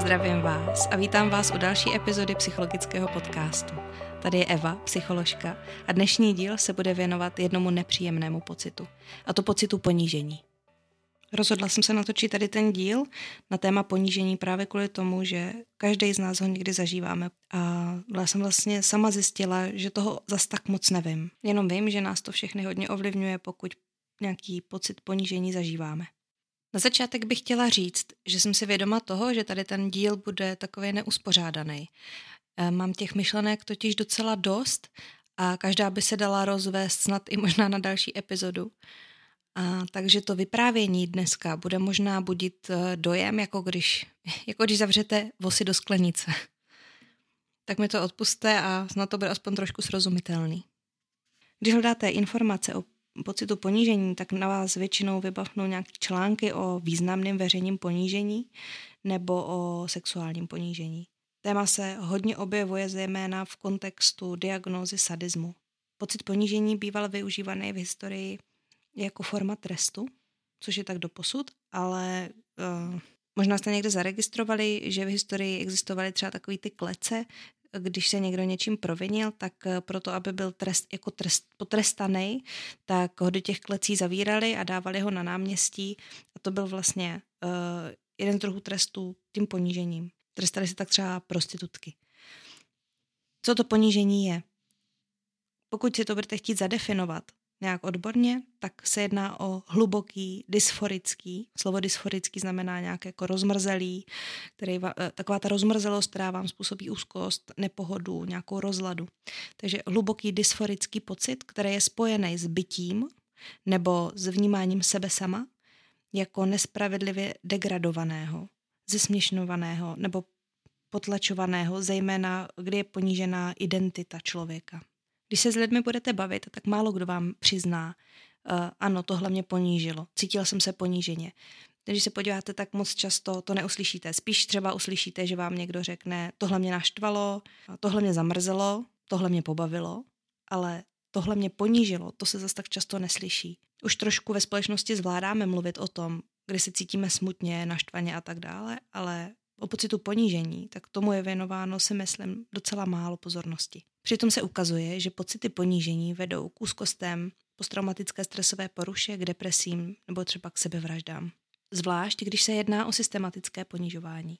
Zdravím vás a vítám vás u další epizody psychologického podcastu. Tady je Eva, psycholožka, a dnešní díl se bude věnovat jednomu nepříjemnému pocitu, a to pocitu ponížení. Rozhodla jsem se natočit tady ten díl na téma ponížení právě kvůli tomu, že každý z nás ho někdy zažíváme. A já jsem vlastně sama zjistila, že toho zas tak moc nevím. Jenom vím, že nás to všechny hodně ovlivňuje, pokud nějaký pocit ponížení zažíváme. Na začátek bych chtěla říct, že jsem si vědoma toho, že tady ten díl bude takový neuspořádaný. E, mám těch myšlenek totiž docela dost a každá by se dala rozvést snad i možná na další epizodu. A, takže to vyprávění dneska bude možná budit e, dojem, jako když, jako když zavřete vosy do sklenice. Tak mi to odpuste a snad to bude aspoň trošku srozumitelný. Když hledáte informace o pocitu ponížení, tak na vás většinou vybavnou nějaké články o významném veřejním ponížení nebo o sexuálním ponížení. Téma se hodně objevuje zejména v kontextu diagnózy sadismu. Pocit ponížení býval využívaný v historii jako forma trestu, což je tak doposud, ale uh, možná jste někde zaregistrovali, že v historii existovaly třeba takové ty klece, když se někdo něčím provinil, tak eh, proto, aby byl trest, jako trest, potrestaný, tak ho do těch klecí zavírali a dávali ho na náměstí a to byl vlastně uh, jeden z druhů trestů tím ponížením. Trestali se tak třeba prostitutky. Co to ponížení je? Pokud si to budete chtít zadefinovat, nějak odborně, tak se jedná o hluboký, dysforický. Slovo dysforický znamená nějak jako rozmrzelý, který, eh, taková ta rozmrzelost, která vám způsobí úzkost, nepohodu, nějakou rozladu. Takže hluboký dysforický pocit, který je spojený s bytím nebo s vnímáním sebe sama jako nespravedlivě degradovaného, zesměšňovaného nebo potlačovaného, zejména kdy je ponížená identita člověka. Když se s lidmi budete bavit, tak málo kdo vám přizná, uh, ano, tohle mě ponížilo, cítil jsem se poníženě. Když se podíváte, tak moc často to neuslyšíte. Spíš třeba uslyšíte, že vám někdo řekne, tohle mě naštvalo, tohle mě zamrzelo, tohle mě pobavilo, ale tohle mě ponížilo, to se zase tak často neslyší. Už trošku ve společnosti zvládáme mluvit o tom, kdy se cítíme smutně, naštvaně a tak dále, ale o pocitu ponížení, tak tomu je věnováno, si myslím, docela málo pozornosti. Přitom se ukazuje, že pocity ponížení vedou k úzkostem, posttraumatické stresové poruše, k depresím nebo třeba k sebevraždám. Zvlášť, když se jedná o systematické ponižování.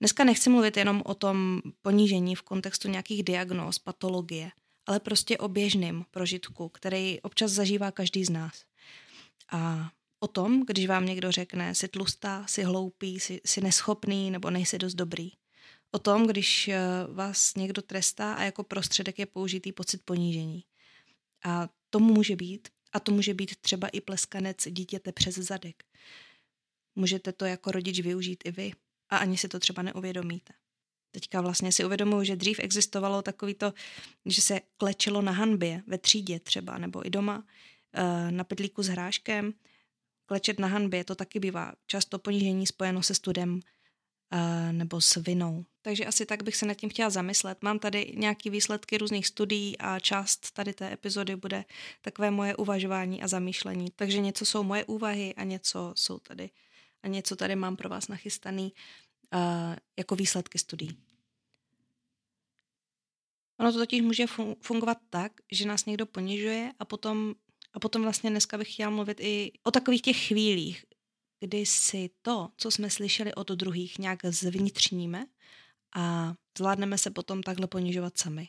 Dneska nechci mluvit jenom o tom ponížení v kontextu nějakých diagnóz, patologie, ale prostě o běžném prožitku, který občas zažívá každý z nás. A o tom, když vám někdo řekne, jsi tlustá, jsi hloupý, jsi, jsi neschopný nebo nejsi dost dobrý. O tom, když eh, vás někdo trestá a jako prostředek je použitý pocit ponížení. A to může být, a to může být třeba i pleskanec dítěte přes zadek. Můžete to jako rodič využít i vy a ani si to třeba neuvědomíte. Teďka vlastně si uvědomuji, že dřív existovalo takový to, že se klečelo na hanbě ve třídě třeba, nebo i doma eh, na pedlíku s hráškem Klečet na hanbě, to taky bývá často ponížení spojeno se studem uh, nebo s vinou. Takže asi tak bych se nad tím chtěla zamyslet. Mám tady nějaké výsledky různých studií a část tady té epizody bude takové moje uvažování a zamýšlení. Takže něco jsou moje úvahy a něco jsou tady a něco tady mám pro vás nachystaný uh, jako výsledky studií. Ono to totiž může fungovat tak, že nás někdo ponižuje a potom a potom vlastně dneska bych chtěla mluvit i o takových těch chvílích, kdy si to, co jsme slyšeli od druhých, nějak zvnitřníme a zvládneme se potom takhle ponižovat sami.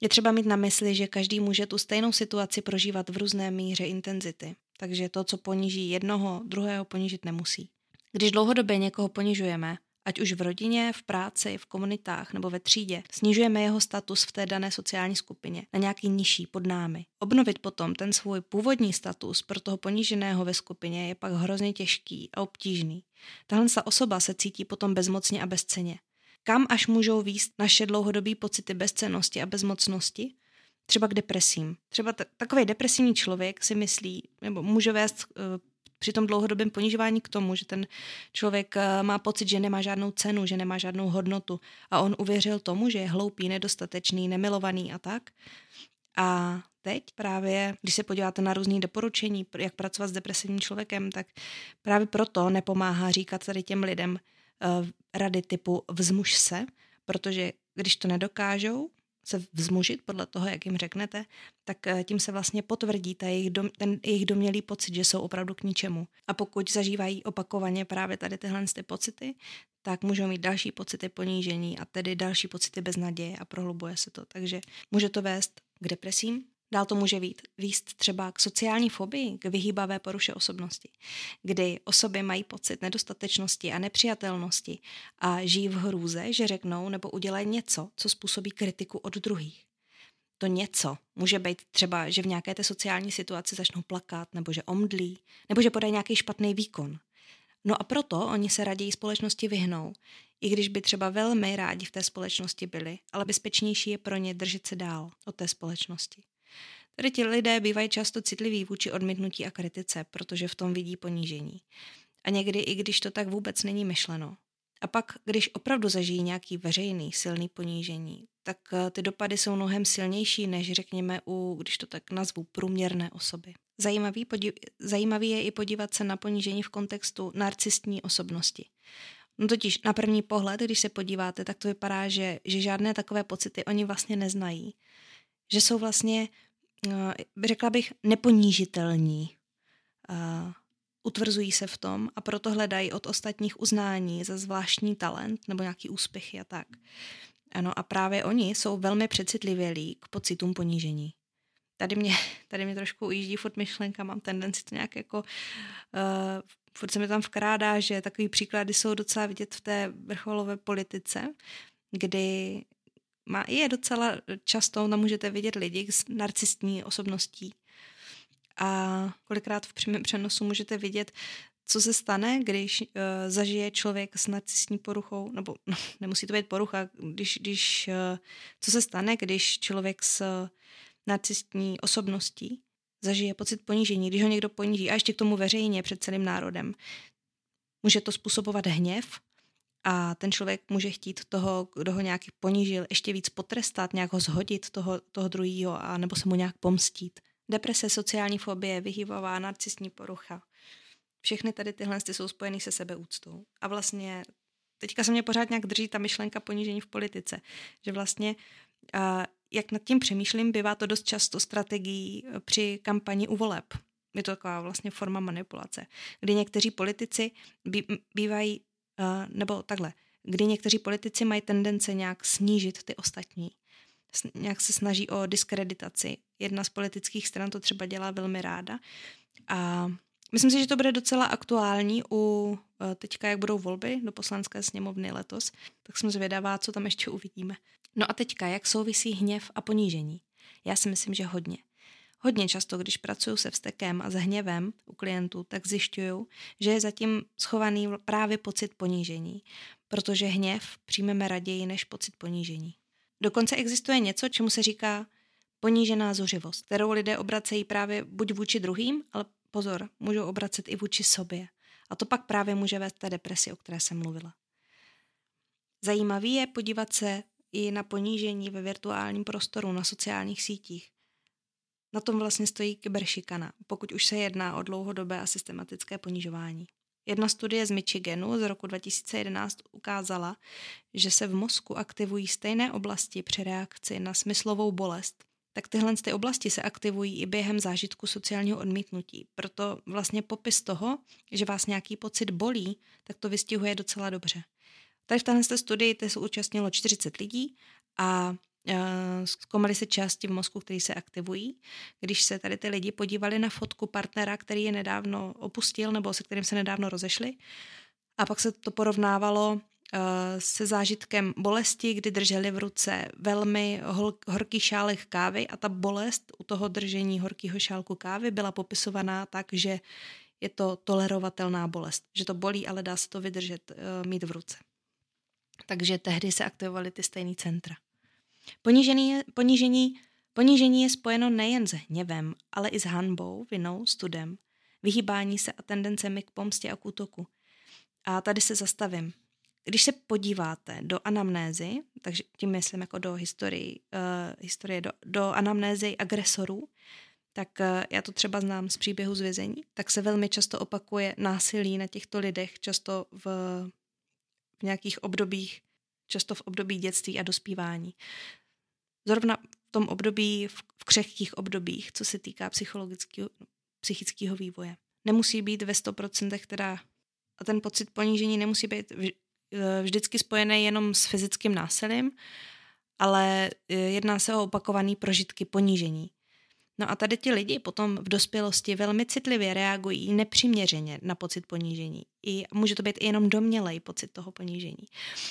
Je třeba mít na mysli, že každý může tu stejnou situaci prožívat v různé míře intenzity, takže to, co poníží jednoho, druhého ponížit nemusí. Když dlouhodobě někoho ponižujeme, ať už v rodině, v práci, v komunitách nebo ve třídě. Snižujeme jeho status v té dané sociální skupině na nějaký nižší pod námi. Obnovit potom ten svůj původní status pro toho poníženého ve skupině je pak hrozně těžký a obtížný. Tahle osoba se cítí potom bezmocně a bezceně. Kam až můžou výst naše dlouhodobé pocity bezcenosti a bezmocnosti? Třeba k depresím. Třeba t- takový depresivní člověk si myslí, nebo může vést uh, při tom dlouhodobém ponižování k tomu, že ten člověk eh, má pocit, že nemá žádnou cenu, že nemá žádnou hodnotu a on uvěřil tomu, že je hloupý, nedostatečný, nemilovaný a tak. A teď právě, když se podíváte na různé doporučení, jak pracovat s depresivním člověkem, tak právě proto nepomáhá říkat tady těm lidem, rady typu vzmuž se, protože když to nedokážou, se vzmužit podle toho, jak jim řeknete, tak eh, tím se vlastně potvrdí ta jejich dom, ten jejich domělý pocit, že jsou opravdu k ničemu. A pokud zažívají opakovaně právě tady tyhle ty pocity, tak můžou mít další pocity ponížení a tedy další pocity beznaděje a prohlubuje se to. Takže může to vést k depresím, Dál to může vít, víst třeba k sociální fobii, k vyhýbavé poruše osobnosti, kdy osoby mají pocit nedostatečnosti a nepřijatelnosti a žijí v hrůze, že řeknou nebo udělají něco, co způsobí kritiku od druhých. To něco může být třeba, že v nějaké té sociální situaci začnou plakat, nebo že omdlí, nebo že podají nějaký špatný výkon. No a proto oni se raději společnosti vyhnou, i když by třeba velmi rádi v té společnosti byli, ale bezpečnější je pro ně držet se dál od té společnosti. Tady ti lidé bývají často citliví vůči odmítnutí a kritice, protože v tom vidí ponížení. A někdy i když to tak vůbec není myšleno. A pak, když opravdu zažijí nějaký veřejný, silný ponížení, tak eh, ty dopady jsou mnohem silnější, než řekněme u, když to tak nazvu, průměrné osoby. Zajímavý, podív, zajímavý je i podívat se na ponížení v kontextu narcistní osobnosti. No totiž na první pohled, když se podíváte, tak to vypadá, že, že žádné takové pocity oni vlastně neznají. Že jsou vlastně řekla bych, neponížitelní. Uh, utvrzují se v tom a proto hledají od ostatních uznání za zvláštní talent nebo nějaký úspěchy a tak. Ano, a právě oni jsou velmi přecitlivělí k pocitům ponížení. Tady mě, tady mě trošku ujíždí furt myšlenka, mám tendenci to nějak jako, uh, furt se mi tam vkrádá, že takový příklady jsou docela vidět v té vrcholové politice, kdy má, je docela často, tam můžete vidět lidi s narcistní osobností. A kolikrát v přímém přenosu můžete vidět, co se stane, když uh, zažije člověk s narcistní poruchou, nebo no, nemusí to být porucha, když, když uh, co se stane, když člověk s narcistní osobností zažije pocit ponížení, když ho někdo poníží a ještě k tomu veřejně před celým národem. Může to způsobovat hněv, a ten člověk může chtít toho, kdo ho nějak ponížil, ještě víc potrestat, nějak ho zhodit toho, toho druhého, a nebo se mu nějak pomstít. Deprese, sociální fobie, vyhýbavá, narcistní porucha. Všechny tady tyhle jsou spojeny se sebeúctou. A vlastně teďka se mě pořád nějak drží ta myšlenka ponížení v politice, že vlastně jak nad tím přemýšlím, bývá to dost často strategií při kampani u voleb. Je to taková vlastně forma manipulace, kdy někteří politici bývají nebo takhle, kdy někteří politici mají tendence nějak snížit ty ostatní. Nějak se snaží o diskreditaci. Jedna z politických stran to třeba dělá velmi ráda. A myslím si, že to bude docela aktuální u e, teďka, jak budou volby do poslanské sněmovny letos, tak jsem zvědavá, co tam ještě uvidíme. No a teďka, jak souvisí hněv a ponížení? Já si myslím, že hodně. Hodně často, když pracuju se vztekem a s hněvem u klientů, tak zjišťuju, že je zatím schovaný právě pocit ponížení, protože hněv přijmeme raději než pocit ponížení. Dokonce existuje něco, čemu se říká ponížená zuřivost, kterou lidé obracejí právě buď vůči druhým, ale pozor, můžou obracet i vůči sobě. A to pak právě může vést té depresi, o které jsem mluvila. Zajímavý je podívat se i na ponížení ve virtuálním prostoru, na sociálních sítích. Na tom vlastně stojí kyberšikana, pokud už se jedná o dlouhodobé a systematické ponižování. Jedna studie z Michiganu z roku 2011 ukázala, že se v mozku aktivují stejné oblasti při reakci na smyslovou bolest. Tak tyhle ty oblasti se aktivují i během zážitku sociálního odmítnutí. Proto vlastně popis toho, že vás nějaký pocit bolí, tak to vystihuje docela dobře. Tady v téhle studii se účastnilo 40 lidí a zkoumali se části v mozku, které se aktivují. Když se tady ty lidi podívali na fotku partnera, který je nedávno opustil nebo se kterým se nedávno rozešli, a pak se to porovnávalo eh, se zážitkem bolesti, kdy drželi v ruce velmi horký šálek kávy a ta bolest u toho držení horkého šálku kávy byla popisovaná tak, že je to tolerovatelná bolest, že to bolí, ale dá se to vydržet, eh, mít v ruce. Takže tehdy se aktivovaly ty stejné centra. Ponížení je, ponížení, ponížení je spojeno nejen s hněvem, ale i s hanbou, vinou, studem, vyhýbání se a tendencemi k pomstě a k útoku. A tady se zastavím. Když se podíváte do anamnézy, takže tím myslím jako do historii, uh, historie do, do anamnézy agresorů, tak uh, já to třeba znám z příběhu z vězení, tak se velmi často opakuje násilí na těchto lidech, často v v nějakých obdobích, často v období dětství a dospívání. Zrovna v tom období, v, křehkých obdobích, co se týká psychologického, psychického vývoje. Nemusí být ve 100% teda a ten pocit ponížení nemusí být eh, vždycky spojený jenom s fyzickým násilím, ale eh, jedná se o opakované prožitky ponížení. No a tady ti lidi potom v dospělosti velmi citlivě reagují nepřiměřeně na pocit ponížení. I může to být i jenom domělej pocit toho ponížení.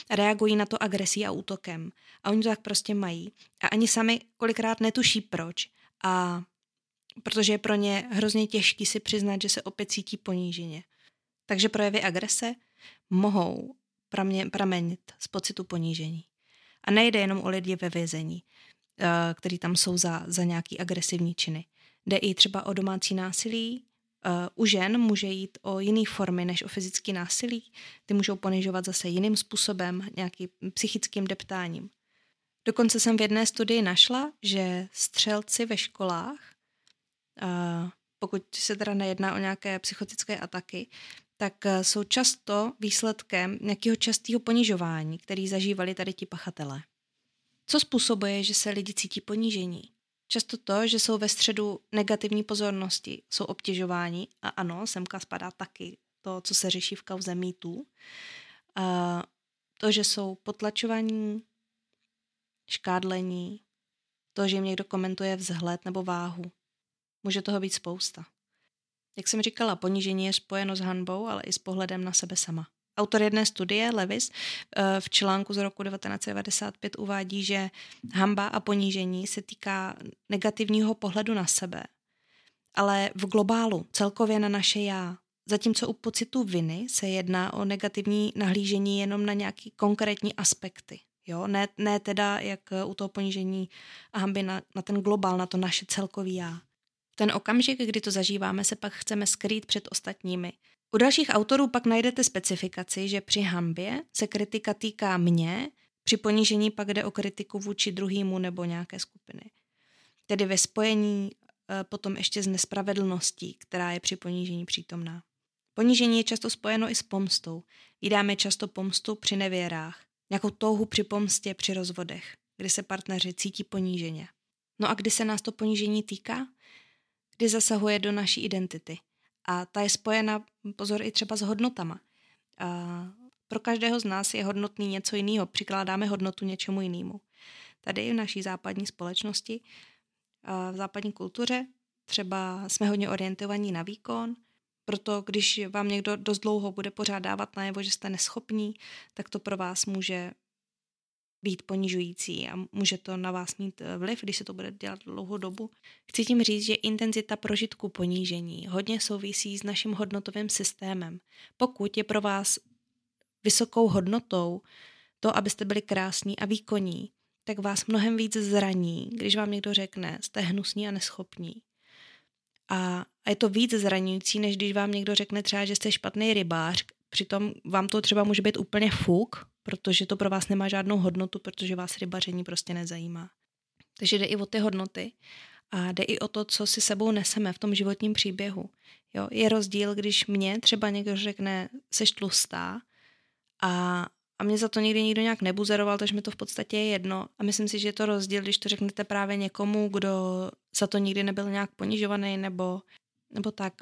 Reagují na to agresí a útokem. A oni to tak prostě mají. A ani sami kolikrát netuší proč. A protože je pro ně hrozně těžký si přiznat, že se opět cítí poníženě. Takže projevy agrese mohou pramenit z pocitu ponížení. A nejde jenom o lidi ve vězení. Eh, který tam jsou za, za nějaký agresivní činy. Jde i třeba o domácí násilí. Eh, u žen může jít o jiné formy než o fyzické násilí. Ty můžou ponižovat zase jiným způsobem, nějakým psychickým deptáním. Dokonce jsem v jedné studii našla, že střelci ve školách, eh, pokud se teda nejedná o nějaké psychotické ataky, tak jsou často výsledkem nějakého častého ponižování, který zažívali tady ti pachatelé. Co způsobuje, že se lidi cítí ponížení? Často to, že jsou ve středu negativní pozornosti, jsou obtěžováni a ano, semka spadá taky to, co se řeší v kauze mýtů. A to, že jsou potlačovaní, škádlení, to, že jim někdo komentuje vzhled nebo váhu. Může toho být spousta. Jak jsem říkala, ponížení je spojeno s hanbou, ale i s pohledem na sebe sama. Autor jedné studie, Levis, eh, v článku z roku 1995 uvádí, že hamba a ponížení se týká negativního pohledu na sebe, ale v globálu, celkově na naše já. Zatímco u pocitu viny se jedná o negativní nahlížení jenom na nějaké konkrétní aspekty. Jo? Ne, ne teda jak u toho ponížení a hamby na, na ten globál, na to naše celkový já. Ten okamžik, kdy to zažíváme, se pak chceme skrýt před ostatními. U dalších autorů pak najdete specifikaci, že při hambě se kritika týká mě, při ponížení pak jde o kritiku vůči druhýmu nebo nějaké skupiny. Tedy ve spojení e, potom ještě s nespravedlností, která je při ponížení přítomná. Ponížení je často spojeno i s pomstou. Vydáme často pomstu při nevěrách, nějakou touhu při pomstě při rozvodech, kdy se partneři cítí poníženě. No a kdy se nás to ponížení týká? Kdy zasahuje do naší identity. A ta je spojena, pozor, i třeba s hodnotama. A pro každého z nás je hodnotný něco jiného, přikládáme hodnotu něčemu jinému. Tady v naší západní společnosti, v západní kultuře, třeba jsme hodně orientovaní na výkon, proto když vám někdo dost dlouho bude pořád dávat najevo, že jste neschopní, tak to pro vás může být ponižující a může to na vás mít eh, vliv, když se to bude dělat dlouhou dobu. Chci tím říct, že intenzita prožitku ponížení hodně souvisí s naším hodnotovým systémem. Pokud je pro vás vysokou hodnotou to, abyste byli krásní a výkonní, tak vás mnohem víc zraní, když vám někdo řekne, jste hnusní a neschopní. A, a je to víc zraňující, než když vám někdo řekne třeba, že jste špatný rybář, přitom vám to třeba může být úplně fuk, protože to pro vás nemá žádnou hodnotu, protože vás rybaření prostě nezajímá. Takže jde i o ty hodnoty a jde i o to, co si sebou neseme v tom životním příběhu. Jo, je rozdíl, když mě třeba někdo řekne, seš tlustá a, a mě za to nikdy nikdo nějak nebuzeroval, takže mi to v podstatě je jedno. A myslím si, že je to rozdíl, když to řeknete právě někomu, kdo za to nikdy nebyl nějak ponižovaný nebo, nebo tak.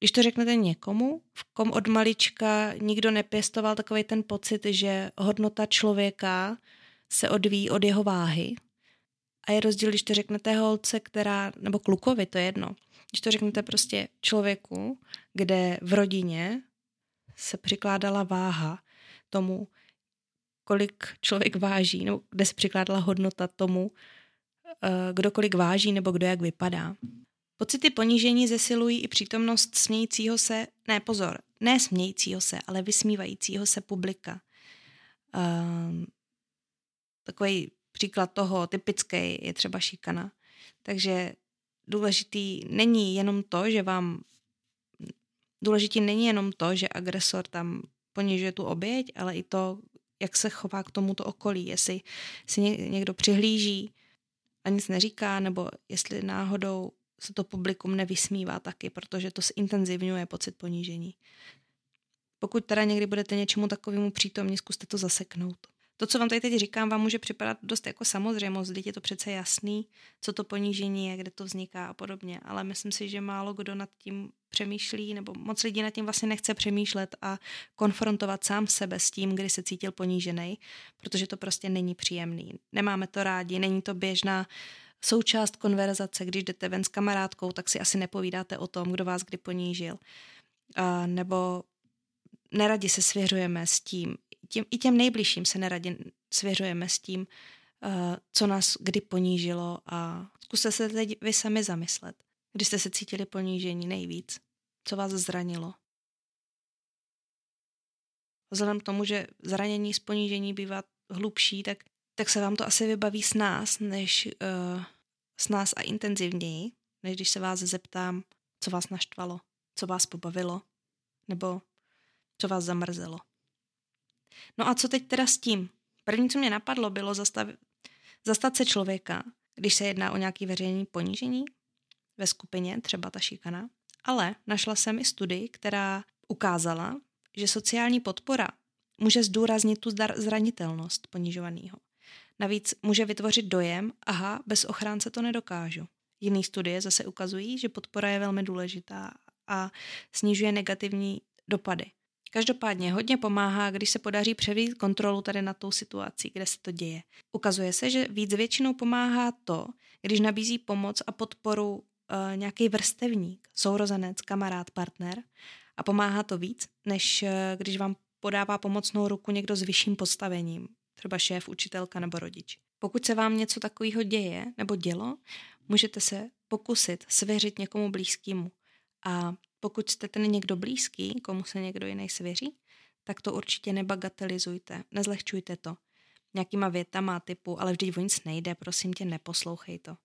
Když to řeknete někomu, v kom od malička nikdo nepěstoval takový ten pocit, že hodnota člověka se odvíjí od jeho váhy. A je rozdíl, když to řeknete holce, která, nebo klukovi, to je jedno. Když to řeknete prostě člověku, kde v rodině se přikládala váha tomu, kolik člověk váží, nebo kde se přikládala hodnota tomu, eh, kdo kolik váží, nebo kdo jak vypadá. Pocity ponížení zesilují i přítomnost smějícího se, ne pozor, ne smějícího se, ale vysmívajícího se publika. Um, takový příklad toho typický je třeba šikana. Takže důležitý není jenom to, že vám důležitý není jenom to, že agresor tam ponižuje tu oběť, ale i to, jak se chová k tomuto okolí, jestli si někdo přihlíží a nic neříká, nebo jestli náhodou se to publikum nevysmívá taky, protože to zintenzivňuje pocit ponížení. Pokud teda někdy budete něčemu takovému přítomní, zkuste to zaseknout. To, co vám tady teď říkám, vám může připadat dost jako samozřejmost, teď je to přece jasný, co to ponížení je, kde to vzniká a podobně, ale myslím si, že málo kdo nad tím přemýšlí, nebo moc lidí nad tím vlastně nechce přemýšlet a konfrontovat sám sebe s tím, kdy se cítil ponížený, protože to prostě není příjemný. Nemáme to rádi, není to běžná součást konverzace, když jdete ven s kamarádkou, tak si asi nepovídáte o tom, kdo vás kdy ponížil. A, nebo neradi se svěřujeme s tím, těm, i těm nejbližším se neradi svěřujeme s tím, co nás kdy ponížilo a zkuste se teď vy sami zamyslet, kdy jste se cítili ponížení nejvíc, co vás zranilo. Vzhledem k tomu, že zranění z ponížení bývá hlubší, tak, tak se vám to asi vybaví s nás, než uh, s nás a intenzivněji, než když se vás zeptám, co vás naštvalo, co vás pobavilo, nebo co vás zamrzelo. No a co teď teda s tím? První, co mě napadlo, bylo zastav, zastat se člověka, když se jedná o nějaký veřejný ponížení ve skupině, třeba ta šikana. Ale našla jsem i studii, která ukázala, že sociální podpora může zdůraznit tu zranitelnost ponižovaného. Navíc může vytvořit dojem, aha, bez ochránce to nedokážu. Jiné studie zase ukazují, že podpora je velmi důležitá a snižuje negativní dopady. Každopádně hodně pomáhá, když se podaří převít kontrolu tady na tou situací, kde se to děje. Ukazuje se, že víc většinou pomáhá to, když nabízí pomoc a podporu uh, nějaký vrstevník, sourozenec, kamarád, partner a pomáhá to víc, než uh, když vám podává pomocnou ruku někdo s vyšším postavením, třeba šéf, učitelka nebo rodič. Pokud se vám něco takového děje nebo dělo, můžete se pokusit svěřit někomu blízkému a pokud jste ten někdo blízký, komu se někdo jiný svěří, tak to určitě nebagatelizujte, nezlehčujte to. Nějakýma větama typu, ale vždyť o nic nejde, prosím tě, neposlouchej to.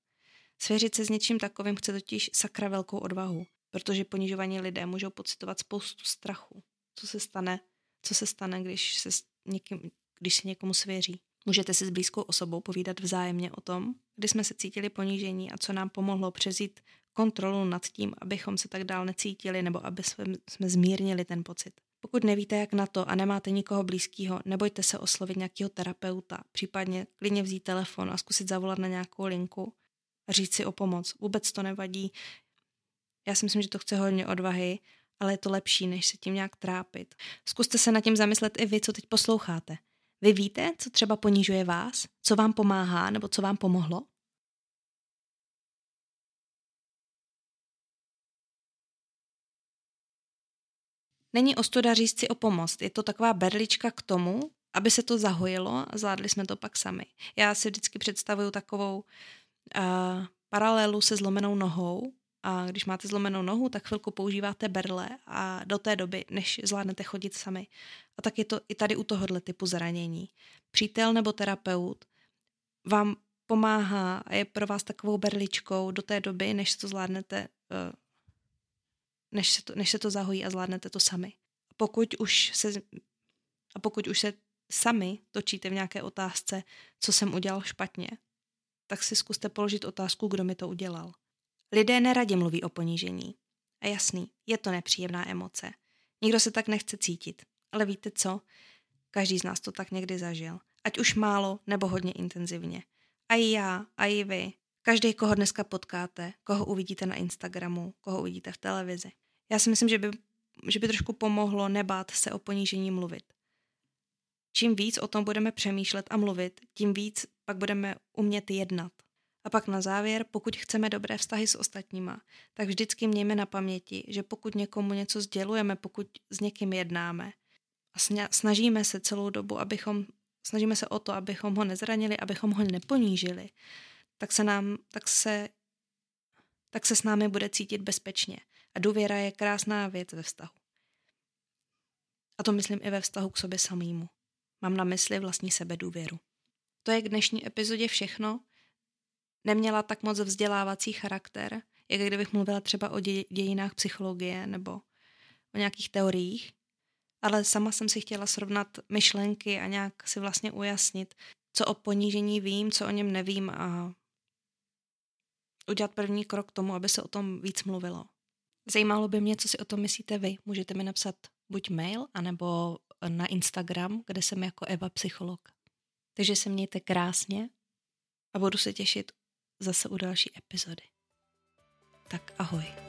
Svěřit se s něčím takovým chce totiž sakra velkou odvahu, protože ponižovaní lidé můžou pocitovat spoustu strachu. Co se stane, co se stane, když se, někým, když se někomu svěří. Můžete si s blízkou osobou povídat vzájemně o tom, kdy jsme se cítili ponížení a co nám pomohlo přezít kontrolu nad tím, abychom se tak dál necítili nebo aby jsme, zmírnili ten pocit. Pokud nevíte, jak na to a nemáte nikoho blízkého, nebojte se oslovit nějakého terapeuta, případně klidně vzít telefon a zkusit zavolat na nějakou linku a říct si o pomoc. Vůbec to nevadí. Já si myslím, že to chce hodně odvahy, ale je to lepší, než se tím nějak trápit. Zkuste se nad tím zamyslet i vy, co teď posloucháte. Vy víte, co třeba ponížuje vás, co vám pomáhá nebo co vám pomohlo? Není ostuda říct si o pomoc. Je to taková berlička k tomu, aby se to zahojilo a zvládli jsme to pak sami. Já si vždycky představuju takovou uh, paralelu se zlomenou nohou a když máte zlomenou nohu, tak chvilku používáte berle a do té doby, než zvládnete chodit sami. A tak je to i tady u tohohle typu zranění. Přítel nebo terapeut vám pomáhá a je pro vás takovou berličkou do té doby, než to zvládnete uh, než se to, než se to zahojí a zvládnete to sami. Pokud už se, a pokud už se sami točíte v nějaké otázce, co jsem udělal špatně, tak si zkuste položit otázku, kdo mi to udělal. Lidé neradě mluví o ponížení. A jasný, je to nepříjemná emoce. Nikdo se tak nechce cítit. Ale víte co? Každý z nás to tak někdy zažil. Ať už málo nebo hodně intenzivně. A i já, a i vy. Každý, koho dneska potkáte, koho uvidíte na Instagramu, koho uvidíte v televizi. Já si myslím, že by, že by trošku pomohlo nebát se o ponížení mluvit. Čím víc o tom budeme přemýšlet a mluvit, tím víc pak budeme umět jednat. A pak na závěr, pokud chceme dobré vztahy s ostatníma, tak vždycky mějme na paměti, že pokud někomu něco sdělujeme, pokud s někým jednáme a snažíme se celou dobu, abychom, snažíme se o to, abychom ho nezranili, abychom ho neponížili, tak se nám, tak se, tak se s námi bude cítit bezpečně. A důvěra je krásná věc ve vztahu. A to myslím i ve vztahu k sobě samému. Mám na mysli vlastní sebedůvěru. To je k dnešní epizodě všechno. Neměla tak moc vzdělávací charakter, jak kdybych mluvila třeba o dějinách psychologie nebo o nějakých teoriích, ale sama jsem si chtěla srovnat myšlenky a nějak si vlastně ujasnit, co o ponížení vím, co o něm nevím a udělat první krok k tomu, aby se o tom víc mluvilo. Zajímalo by mě, co si o tom myslíte vy. Můžete mi napsat buď mail, anebo na Instagram, kde jsem jako Eva Psycholog. Takže se mějte krásně a budu se těšit zase u další epizody. Tak ahoj.